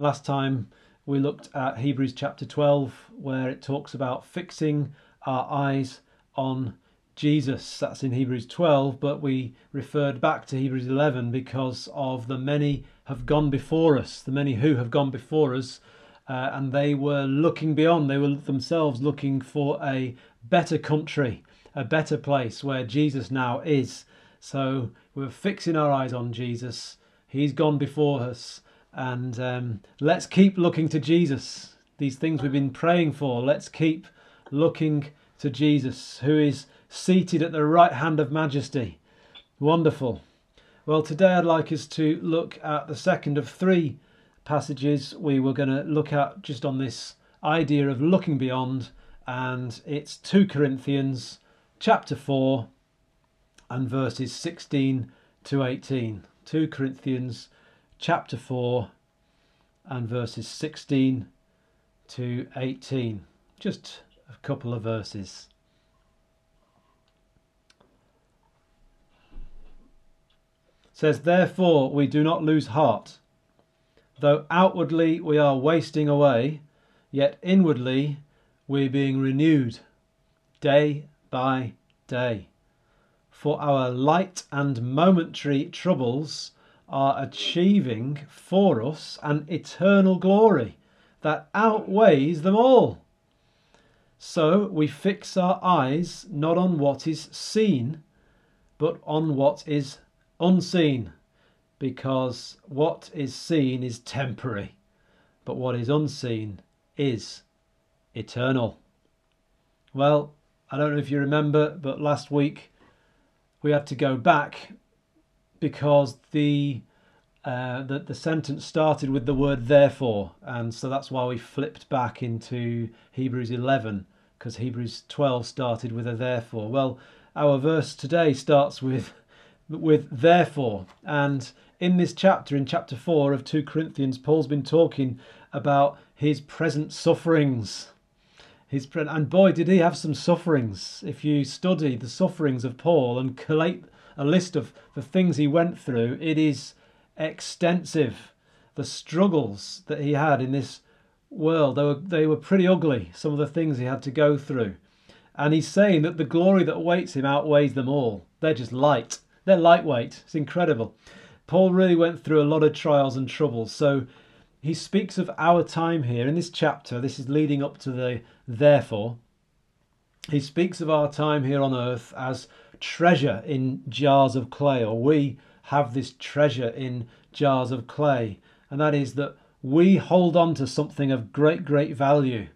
Last time we looked at Hebrews chapter 12, where it talks about fixing our eyes on Jesus. That's in Hebrews 12, but we referred back to Hebrews 11 because of the many have gone before us, the many who have gone before us, uh, and they were looking beyond, they were themselves looking for a better country, a better place where Jesus now is. So we're fixing our eyes on Jesus. He's gone before us and um, let's keep looking to Jesus. These things we've been praying for, let's keep looking to Jesus, who is seated at the right hand of majesty. Wonderful. Well, today I'd like us to look at the second of three passages we were going to look at just on this idea of looking beyond, and it's 2 Corinthians chapter 4 and verses 16 to 18. 2 Corinthians chapter 4 and verses 16 to 18. Just a couple of verses. It says, Therefore we do not lose heart. Though outwardly we are wasting away, yet inwardly we're being renewed day by day. For our light and momentary troubles are achieving for us an eternal glory that outweighs them all. So we fix our eyes not on what is seen, but on what is unseen, because what is seen is temporary, but what is unseen is eternal. Well, I don't know if you remember, but last week we had to go back because the uh, the, the sentence started with the word therefore, and so that's why we flipped back into Hebrews 11 because Hebrews 12 started with a therefore. Well, our verse today starts with with therefore, and in this chapter, in chapter 4 of 2 Corinthians, Paul's been talking about his present sufferings. His and boy, did he have some sufferings. If you study the sufferings of Paul and collate a list of the things he went through. It is extensive. The struggles that he had in this world, they were, they were pretty ugly, some of the things he had to go through. And he's saying that the glory that awaits him outweighs them all. They're just light. They're lightweight. It's incredible. Paul really went through a lot of trials and troubles. So he speaks of our time here in this chapter. This is leading up to the therefore. He speaks of our time here on earth as treasure in jars of clay, or we have this treasure in jars of clay, and that is that we hold on to something of great, great value.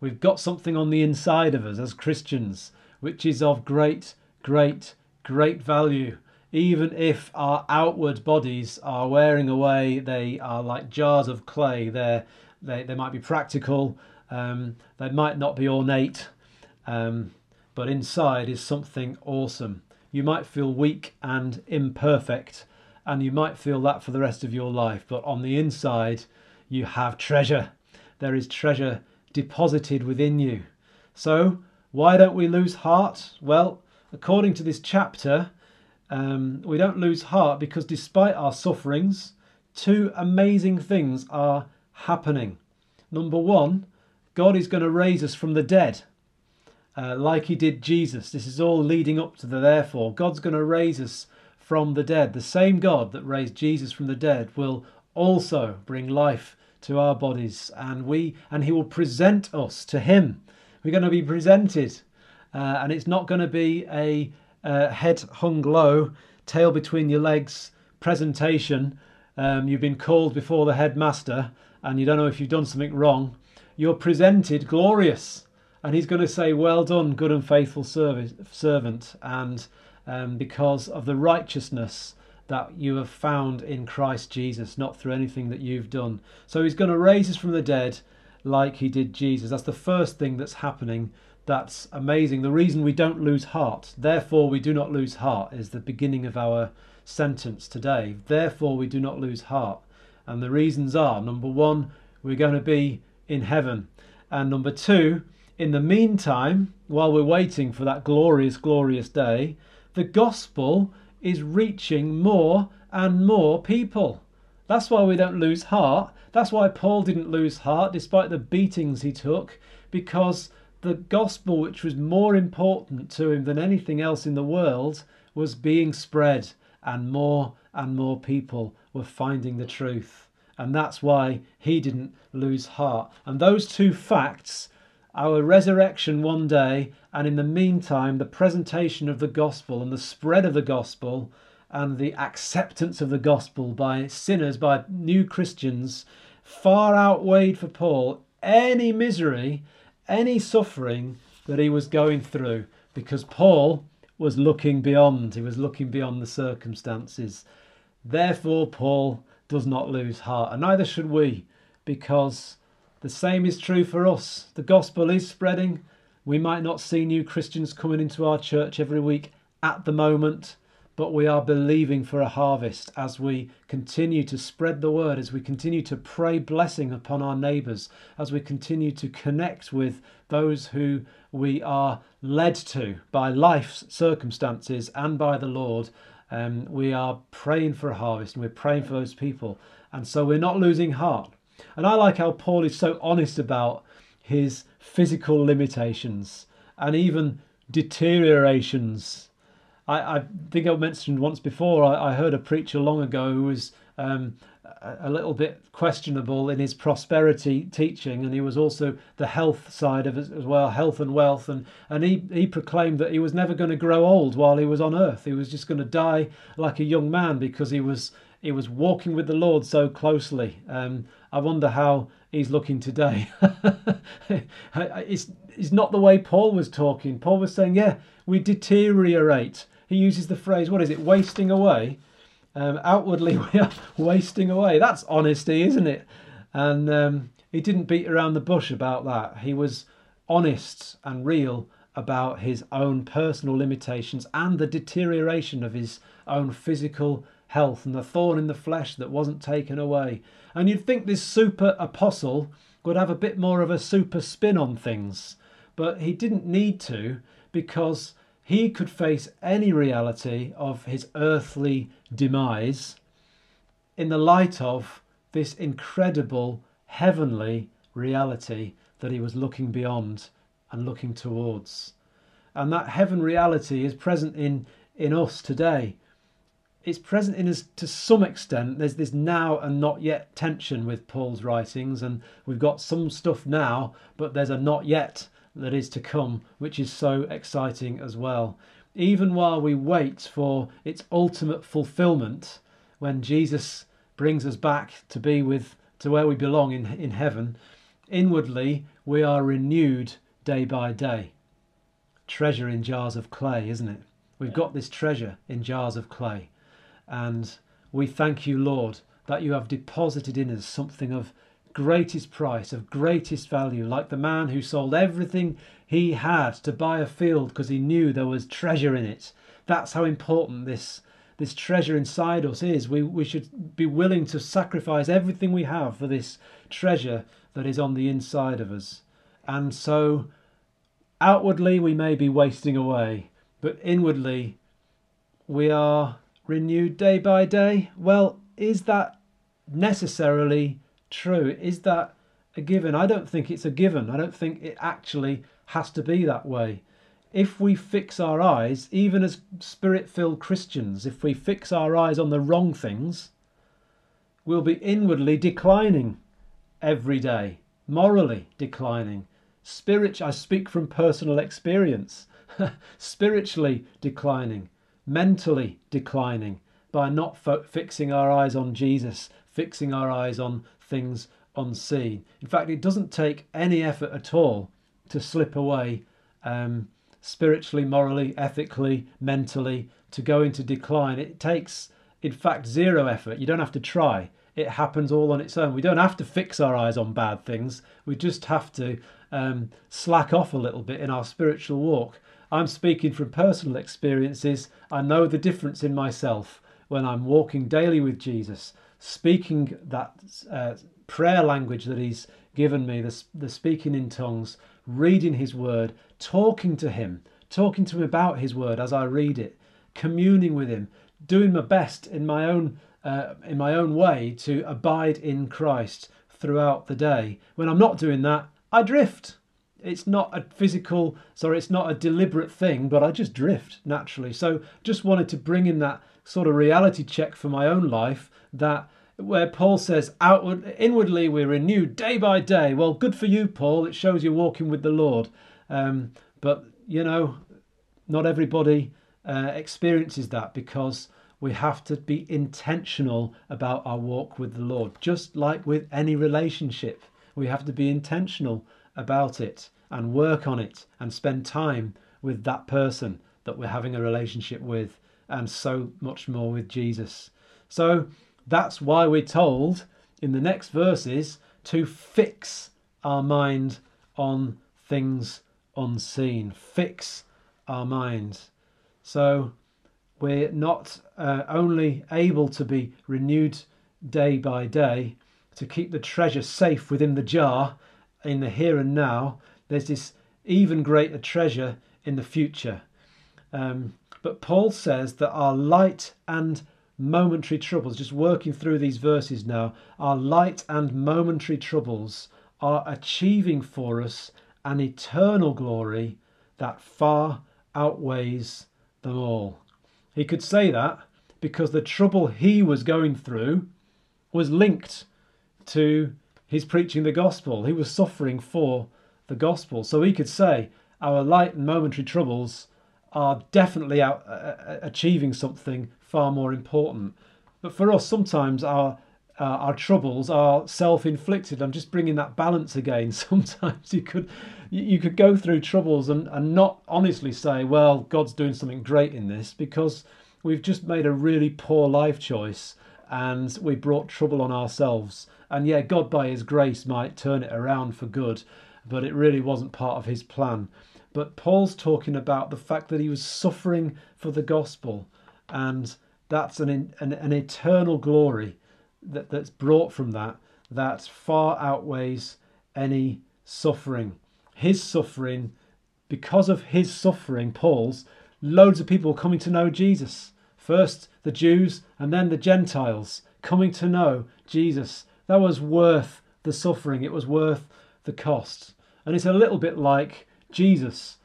We've got something on the inside of us as Christians which is of great, great, great value. Even if our outward bodies are wearing away, they are like jars of clay. They're, they, they might be practical, um, they might not be ornate, um, but inside is something awesome. You might feel weak and imperfect, and you might feel that for the rest of your life, but on the inside, you have treasure. There is treasure deposited within you. So, why don't we lose heart? Well, according to this chapter, um, we don't lose heart because despite our sufferings, two amazing things are happening. Number one, God is going to raise us from the dead uh, like he did Jesus. This is all leading up to the therefore. God's going to raise us from the dead. The same God that raised Jesus from the dead will also bring life to our bodies and we and he will present us to him we're going to be presented uh, and it's not going to be a uh, head hung low tail between your legs presentation um, you've been called before the headmaster and you don't know if you've done something wrong you're presented glorious and he's going to say, "Well done, good and faithful service, servant," and um, because of the righteousness that you have found in Christ Jesus, not through anything that you've done. So he's going to raise us from the dead, like he did Jesus. That's the first thing that's happening. That's amazing. The reason we don't lose heart, therefore we do not lose heart, is the beginning of our sentence today. Therefore we do not lose heart. And the reasons are number one, we're going to be in heaven. And number two, in the meantime, while we're waiting for that glorious, glorious day, the gospel is reaching more and more people. That's why we don't lose heart. That's why Paul didn't lose heart despite the beatings he took, because the gospel, which was more important to him than anything else in the world, was being spread, and more and more people were finding the truth. And that's why he didn't lose heart. And those two facts our resurrection one day, and in the meantime, the presentation of the gospel and the spread of the gospel and the acceptance of the gospel by sinners, by new Christians, far outweighed for Paul any misery, any suffering that he was going through, because Paul was looking beyond, he was looking beyond the circumstances. Therefore, Paul does not lose heart, and neither should we, because the same is true for us. The gospel is spreading. We might not see new Christians coming into our church every week at the moment, but we are believing for a harvest as we continue to spread the word, as we continue to pray blessing upon our neighbours, as we continue to connect with those who we are led to by life's circumstances and by the Lord. Um, we are praying for a harvest and we're praying for those people. And so we're not losing heart. And I like how Paul is so honest about his physical limitations and even deteriorations. I, I think I mentioned once before, I, I, heard a preacher long ago who was um, a little bit questionable in his prosperity teaching, and he was also the health side of it as well, health and wealth, and and he he proclaimed that he was never going to grow old while he was on earth. He was just going to die like a young man because he was he was walking with the Lord so closely. Um, I wonder how he's looking today. it's, it's not the way Paul was talking. Paul was saying, yeah, we deteriorate. He uses the phrase, what is it, wasting away? Um, outwardly, we are wasting away. That's honesty, isn't it? And um, he didn't beat around the bush about that. He was honest and real about his own personal limitations and the deterioration of his own physical health and the thorn in the flesh that wasn't taken away. And you'd think this super apostle would have a bit more of a super spin on things, but he didn't need to because he could face any reality of his earthly demise in the light of this incredible heavenly reality that he was looking beyond and looking towards. And that heaven reality is present in, in us today it's present in us to some extent. There's this now and not yet tension with Paul's writings, and we've got some stuff now, but there's a not yet that is to come, which is so exciting as well. Even while we wait for its ultimate fulfillment, when Jesus brings us back to be with to where we belong in, in heaven, inwardly we are renewed day by day. Treasure in jars of clay, isn't it? We've got this treasure in jars of clay. And we thank you, Lord, that you have deposited in us something of greatest price, of greatest value, like the man who sold everything he had to buy a field because he knew there was treasure in it. That's how important this this treasure inside us is. We we should be willing to sacrifice everything we have for this treasure that is on the inside of us. And so outwardly we may be wasting away, but inwardly we are renewed day by day? Well, is that necessarily true? Is that a given? I don't think it's a given. I don't think it actually has to be that way. If we fix our eyes, even as spirit filled Christians, if we fix our eyes on the wrong things, we'll be inwardly declining every day, morally declining. Spirit, I speak from personal experience, spiritually declining mentally declining by not fo- fixing our eyes on Jesus, fixing our eyes on things unseen. In fact, it doesn't take any effort at all to slip away um, spiritually, morally, ethically, mentally, to go into decline. It takes, in fact, zero effort. You don't have to try. It happens all on its own. We don't have to fix our eyes on bad things. We just have to um, slack off a little bit in our spiritual walk I'm speaking from personal experiences. I know the difference in myself when I'm walking daily with Jesus, speaking that uh, prayer language that He's given me, the, the speaking in tongues, reading His Word, talking to Him, talking to Him about His Word as I read it, communing with Him, doing my best in my own uh, in my own way to abide in Christ throughout the day. When I'm not doing that, I drift. It's not a physical, sorry, it's not a deliberate thing, but I just drift naturally. So just wanted to bring in that sort of reality check for my own life that where Paul says outward inwardly we're renewed day by day. Well, good for you, Paul. It shows you're walking with the Lord. Um, but you know, not everybody uh, experiences that because we have to be intentional about our walk with the Lord. Just like with any relationship, we have to be intentional about it and work on it and spend time with that person that we're having a relationship with, and so much more with Jesus. So that's why we're told in the next verses to fix our mind on things unseen. Fix our minds. So we're not uh, only able to be renewed day by day to keep the treasure safe within the jar in the here and now, there's this even greater treasure in the future. Um, but Paul says that our light and momentary troubles, just working through these verses now, our light and momentary troubles are achieving for us an eternal glory that far outweighs them all. He could say that because the trouble he was going through was linked to his preaching the gospel. He was suffering for the gospel. So he could say, Our light and momentary troubles are definitely out, uh, uh achieving something far more important. But for us, sometimes our uh, our troubles are self-inflicted. I'm just bringing that balance again. Sometimes you could you could go through troubles and, and not honestly say, well, God's doing something great in this because we've just made a really poor life choice and we brought trouble on ourselves. And yeah, God by his grace might turn it around for good, but it really wasn't part of his plan. But Paul's talking about the fact that he was suffering for the gospel, and that's an, an, an eternal glory that, that's brought from that that far outweighs any suffering. His suffering, because of his suffering, Paul's, loads of people coming to know Jesus. First the Jews and then the Gentiles coming to know Jesus. That was worth the suffering, it was worth the cost. And it's a little bit like Jesus,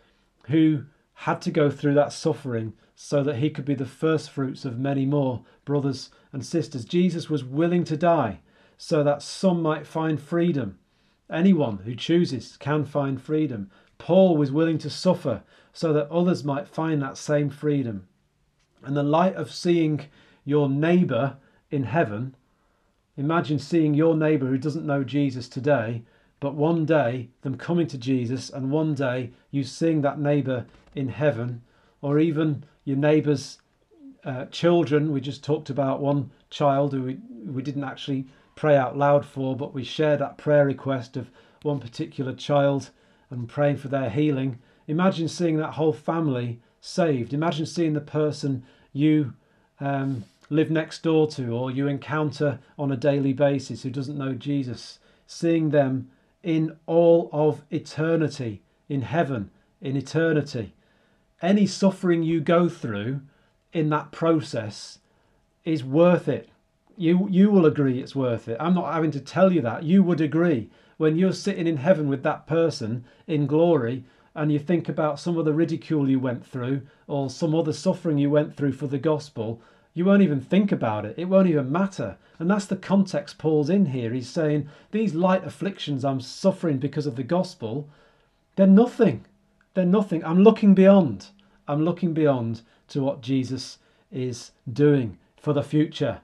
who had to go through that suffering so that he could be the first fruits of many more brothers and sisters. Jesus was willing to die so that some might find freedom. Anyone who chooses can find freedom. Paul was willing to suffer so that others might find that same freedom. And the light of seeing your neighbour in heaven, imagine seeing your neighbour who doesn't know Jesus today, but one day them coming to Jesus, and one day you seeing that neighbour in heaven, or even your neighbour's uh, children. We just talked about one child who we, we didn't actually pray out loud for, but we shared that prayer request of one particular child and praying for their healing. Imagine seeing that whole family saved. Imagine seeing the person you um, live next door to or you encounter on a daily basis who doesn't know Jesus, seeing them in all of eternity, in heaven, in eternity any suffering you go through in that process is worth it. You you will agree it's worth it. I'm not having to tell you that. You would agree when you're sitting in heaven with that person in glory and you think about some of the ridicule you went through or some other suffering you went through for the gospel, you won't even think about it. It won't even matter. And that's the context Paul's in here. He's saying these light afflictions I'm suffering because of the gospel, they're nothing they're nothing. I'm looking beyond. I'm looking beyond to what Jesus is doing for the future.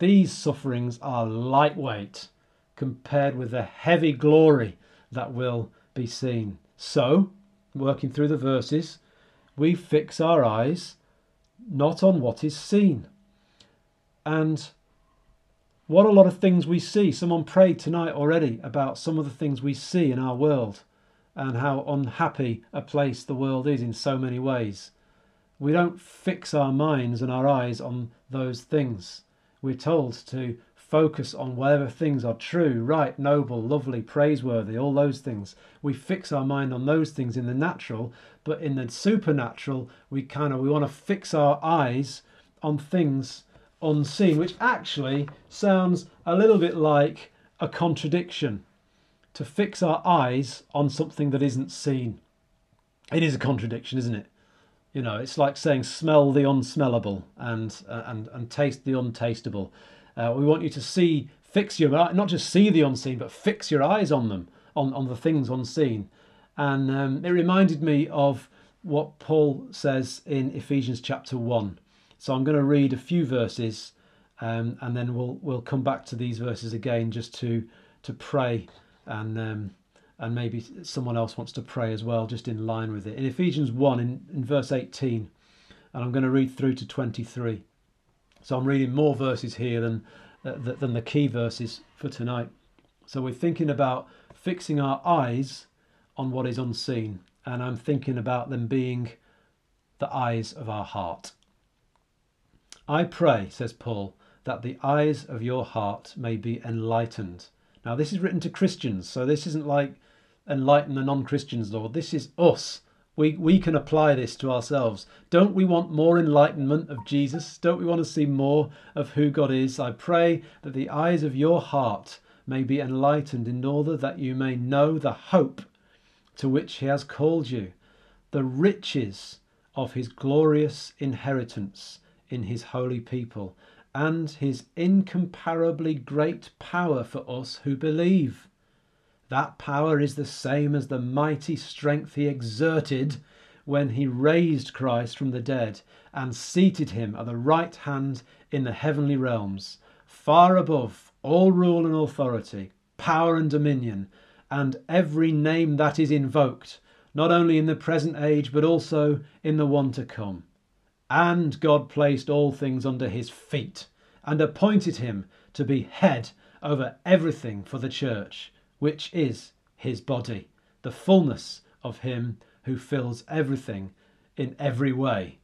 These sufferings are lightweight compared with the heavy glory that will be seen. So, working through the verses, we fix our eyes not on what is seen. And what a lot of things we see. Someone prayed tonight already about some of the things we see in our world and how unhappy a place the world is in so many ways. We don't fix our minds and our eyes on those things. We're told to focus on whatever things are true, right, noble, lovely, praiseworthy, all those things. We fix our mind on those things in the natural, but in the supernatural, we kind of we want to fix our eyes on things unseen, which actually sounds a little bit like a contradiction to fix our eyes on something that isn't seen. It is a contradiction, isn't it? You know, it's like saying smell the unsmellable and uh, and and taste the untastable. Uh, we want you to see, fix your not just see the unseen, but fix your eyes on them, on on the things unseen. And um, it reminded me of what Paul says in Ephesians chapter one. So I'm going to read a few verses, um, and then we'll we'll come back to these verses again just to to pray and um, and maybe someone else wants to pray as well, just in line with it. In Ephesians 1, in, in verse 18, and I'm going to read through to 23. So I'm reading more verses here than, uh, than the key verses for tonight. So we're thinking about fixing our eyes on what is unseen, and I'm thinking about them being the eyes of our heart. I pray, says Paul, that the eyes of your heart may be enlightened. Now, this is written to Christians, so this isn't like enlighten the non Christians, Lord. This is us. We, we can apply this to ourselves. Don't we want more enlightenment of Jesus? Don't we want to see more of who God is? I pray that the eyes of your heart may be enlightened in order that you may know the hope to which He has called you, the riches of His glorious inheritance in His holy people, and His incomparably great power for us who believe. That power is the same as the mighty strength he exerted when he raised Christ from the dead and seated him at the right hand in the heavenly realms, far above all rule and authority, power and dominion, and every name that is invoked, not only in the present age, but also in the one to come. And God placed all things under his feet and appointed him to be head over everything for the church which is his body, the fullness of him who fills everything in every way.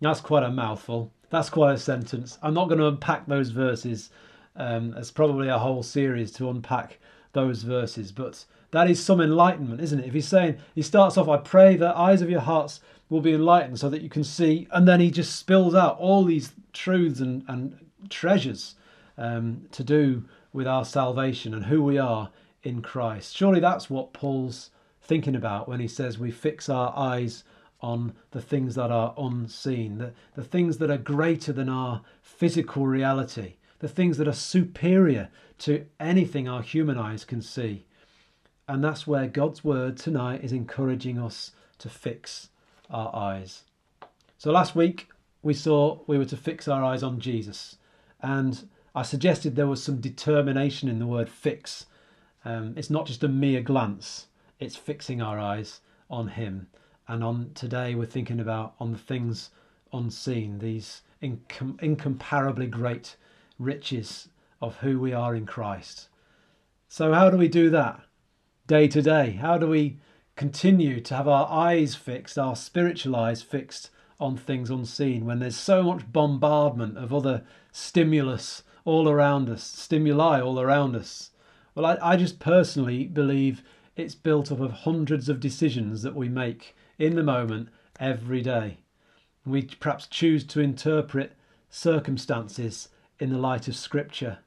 That's quite a mouthful. That's quite a sentence. I'm not going to unpack those verses. Um, there's probably a whole series to unpack those verses, but that is some enlightenment, isn't it? If he's saying, he starts off, I pray the eyes of your hearts will be enlightened so that you can see, and then he just spills out all these truths and, and treasures um, to do with our salvation and who we are in Christ. Surely that's what Paul's thinking about when he says we fix our eyes on the things that are unseen, the, the things that are greater than our physical reality, the things that are superior to anything our human eyes can see. And that's where God's word tonight is encouraging us to fix our eyes. So last week we saw we were to fix our eyes on Jesus. And I suggested there was some determination in the word fix um, it's not just a mere glance, it's fixing our eyes on Him. And on today, we're thinking about on the things unseen, these incom- incomparably great riches of who we are in Christ. So, how do we do that day to day? How do we continue to have our eyes fixed, our spiritual eyes fixed on things unseen when there's so much bombardment of other stimulus all around us, stimuli all around us? Well, I, I just personally believe it's built up of hundreds of decisions that we make in the moment every day. We perhaps choose to interpret circumstances in the light of Scripture,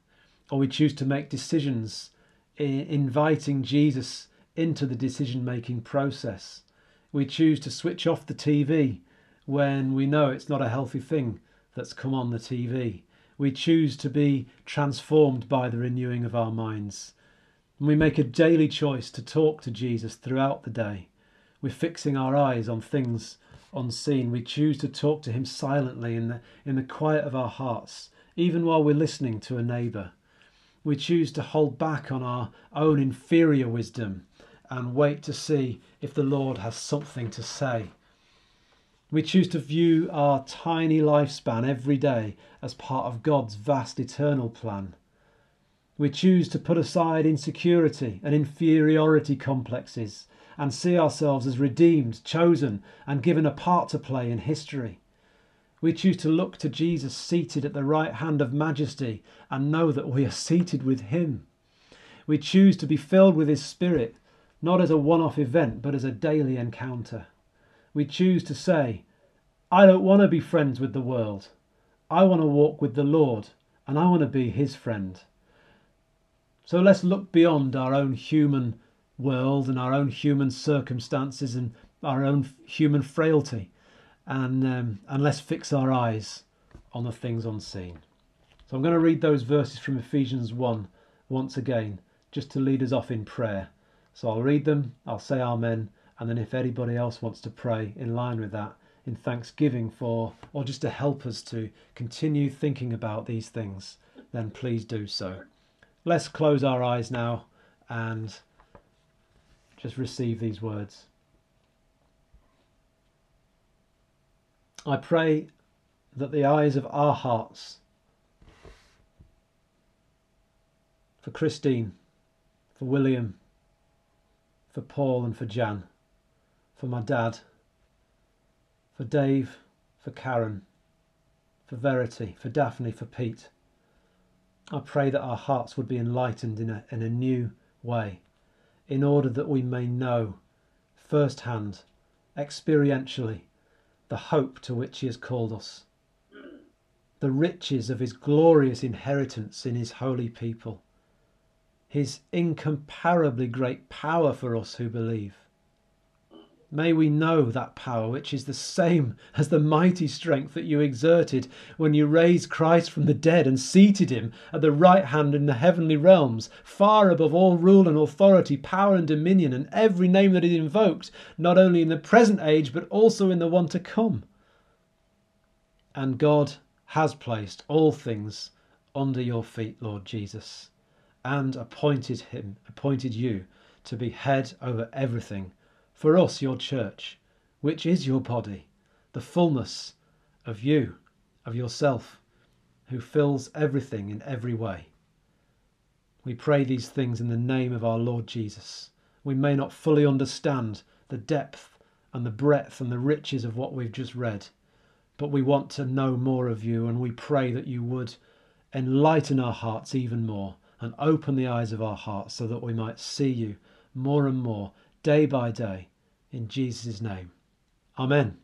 or we choose to make decisions inviting Jesus into the decision making process. We choose to switch off the TV when we know it's not a healthy thing that's come on the TV. We choose to be transformed by the renewing of our minds. And we make a daily choice to talk to Jesus throughout the day. We're fixing our eyes on things unseen. We choose to talk to Him silently in the, in the quiet of our hearts, even while we're listening to a neighbour. We choose to hold back on our own inferior wisdom and wait to see if the Lord has something to say. We choose to view our tiny lifespan every day as part of God's vast eternal plan. We choose to put aside insecurity and inferiority complexes and see ourselves as redeemed, chosen, and given a part to play in history. We choose to look to Jesus seated at the right hand of majesty and know that we are seated with him. We choose to be filled with his spirit, not as a one off event, but as a daily encounter. We choose to say, I don't want to be friends with the world. I want to walk with the Lord and I want to be his friend. So let's look beyond our own human world and our own human circumstances and our own human frailty and, um, and let's fix our eyes on the things unseen. So I'm going to read those verses from Ephesians 1 once again, just to lead us off in prayer. So I'll read them, I'll say Amen, and then if anybody else wants to pray in line with that, in thanksgiving for, or just to help us to continue thinking about these things, then please do so. Let's close our eyes now and just receive these words. I pray that the eyes of our hearts for Christine, for William, for Paul, and for Jan, for my dad, for Dave, for Karen, for Verity, for Daphne, for Pete. I pray that our hearts would be enlightened in a, in a new way, in order that we may know firsthand, experientially, the hope to which He has called us, the riches of His glorious inheritance in His holy people, His incomparably great power for us who believe. May we know that power, which is the same as the mighty strength that you exerted when you raised Christ from the dead and seated him at the right hand in the heavenly realms, far above all rule and authority, power and dominion, and every name that is invoked, not only in the present age, but also in the one to come. And God has placed all things under your feet, Lord Jesus, and appointed him, appointed you to be head over everything for us, your church, which is your body, the fullness of you, of yourself, who fills everything in every way. We pray these things in the name of our Lord Jesus. We may not fully understand the depth and the breadth and the riches of what we've just read, but we want to know more of you, and we pray that you would enlighten our hearts even more and open the eyes of our hearts so that we might see you more and more day by day in Jesus' name. Amen.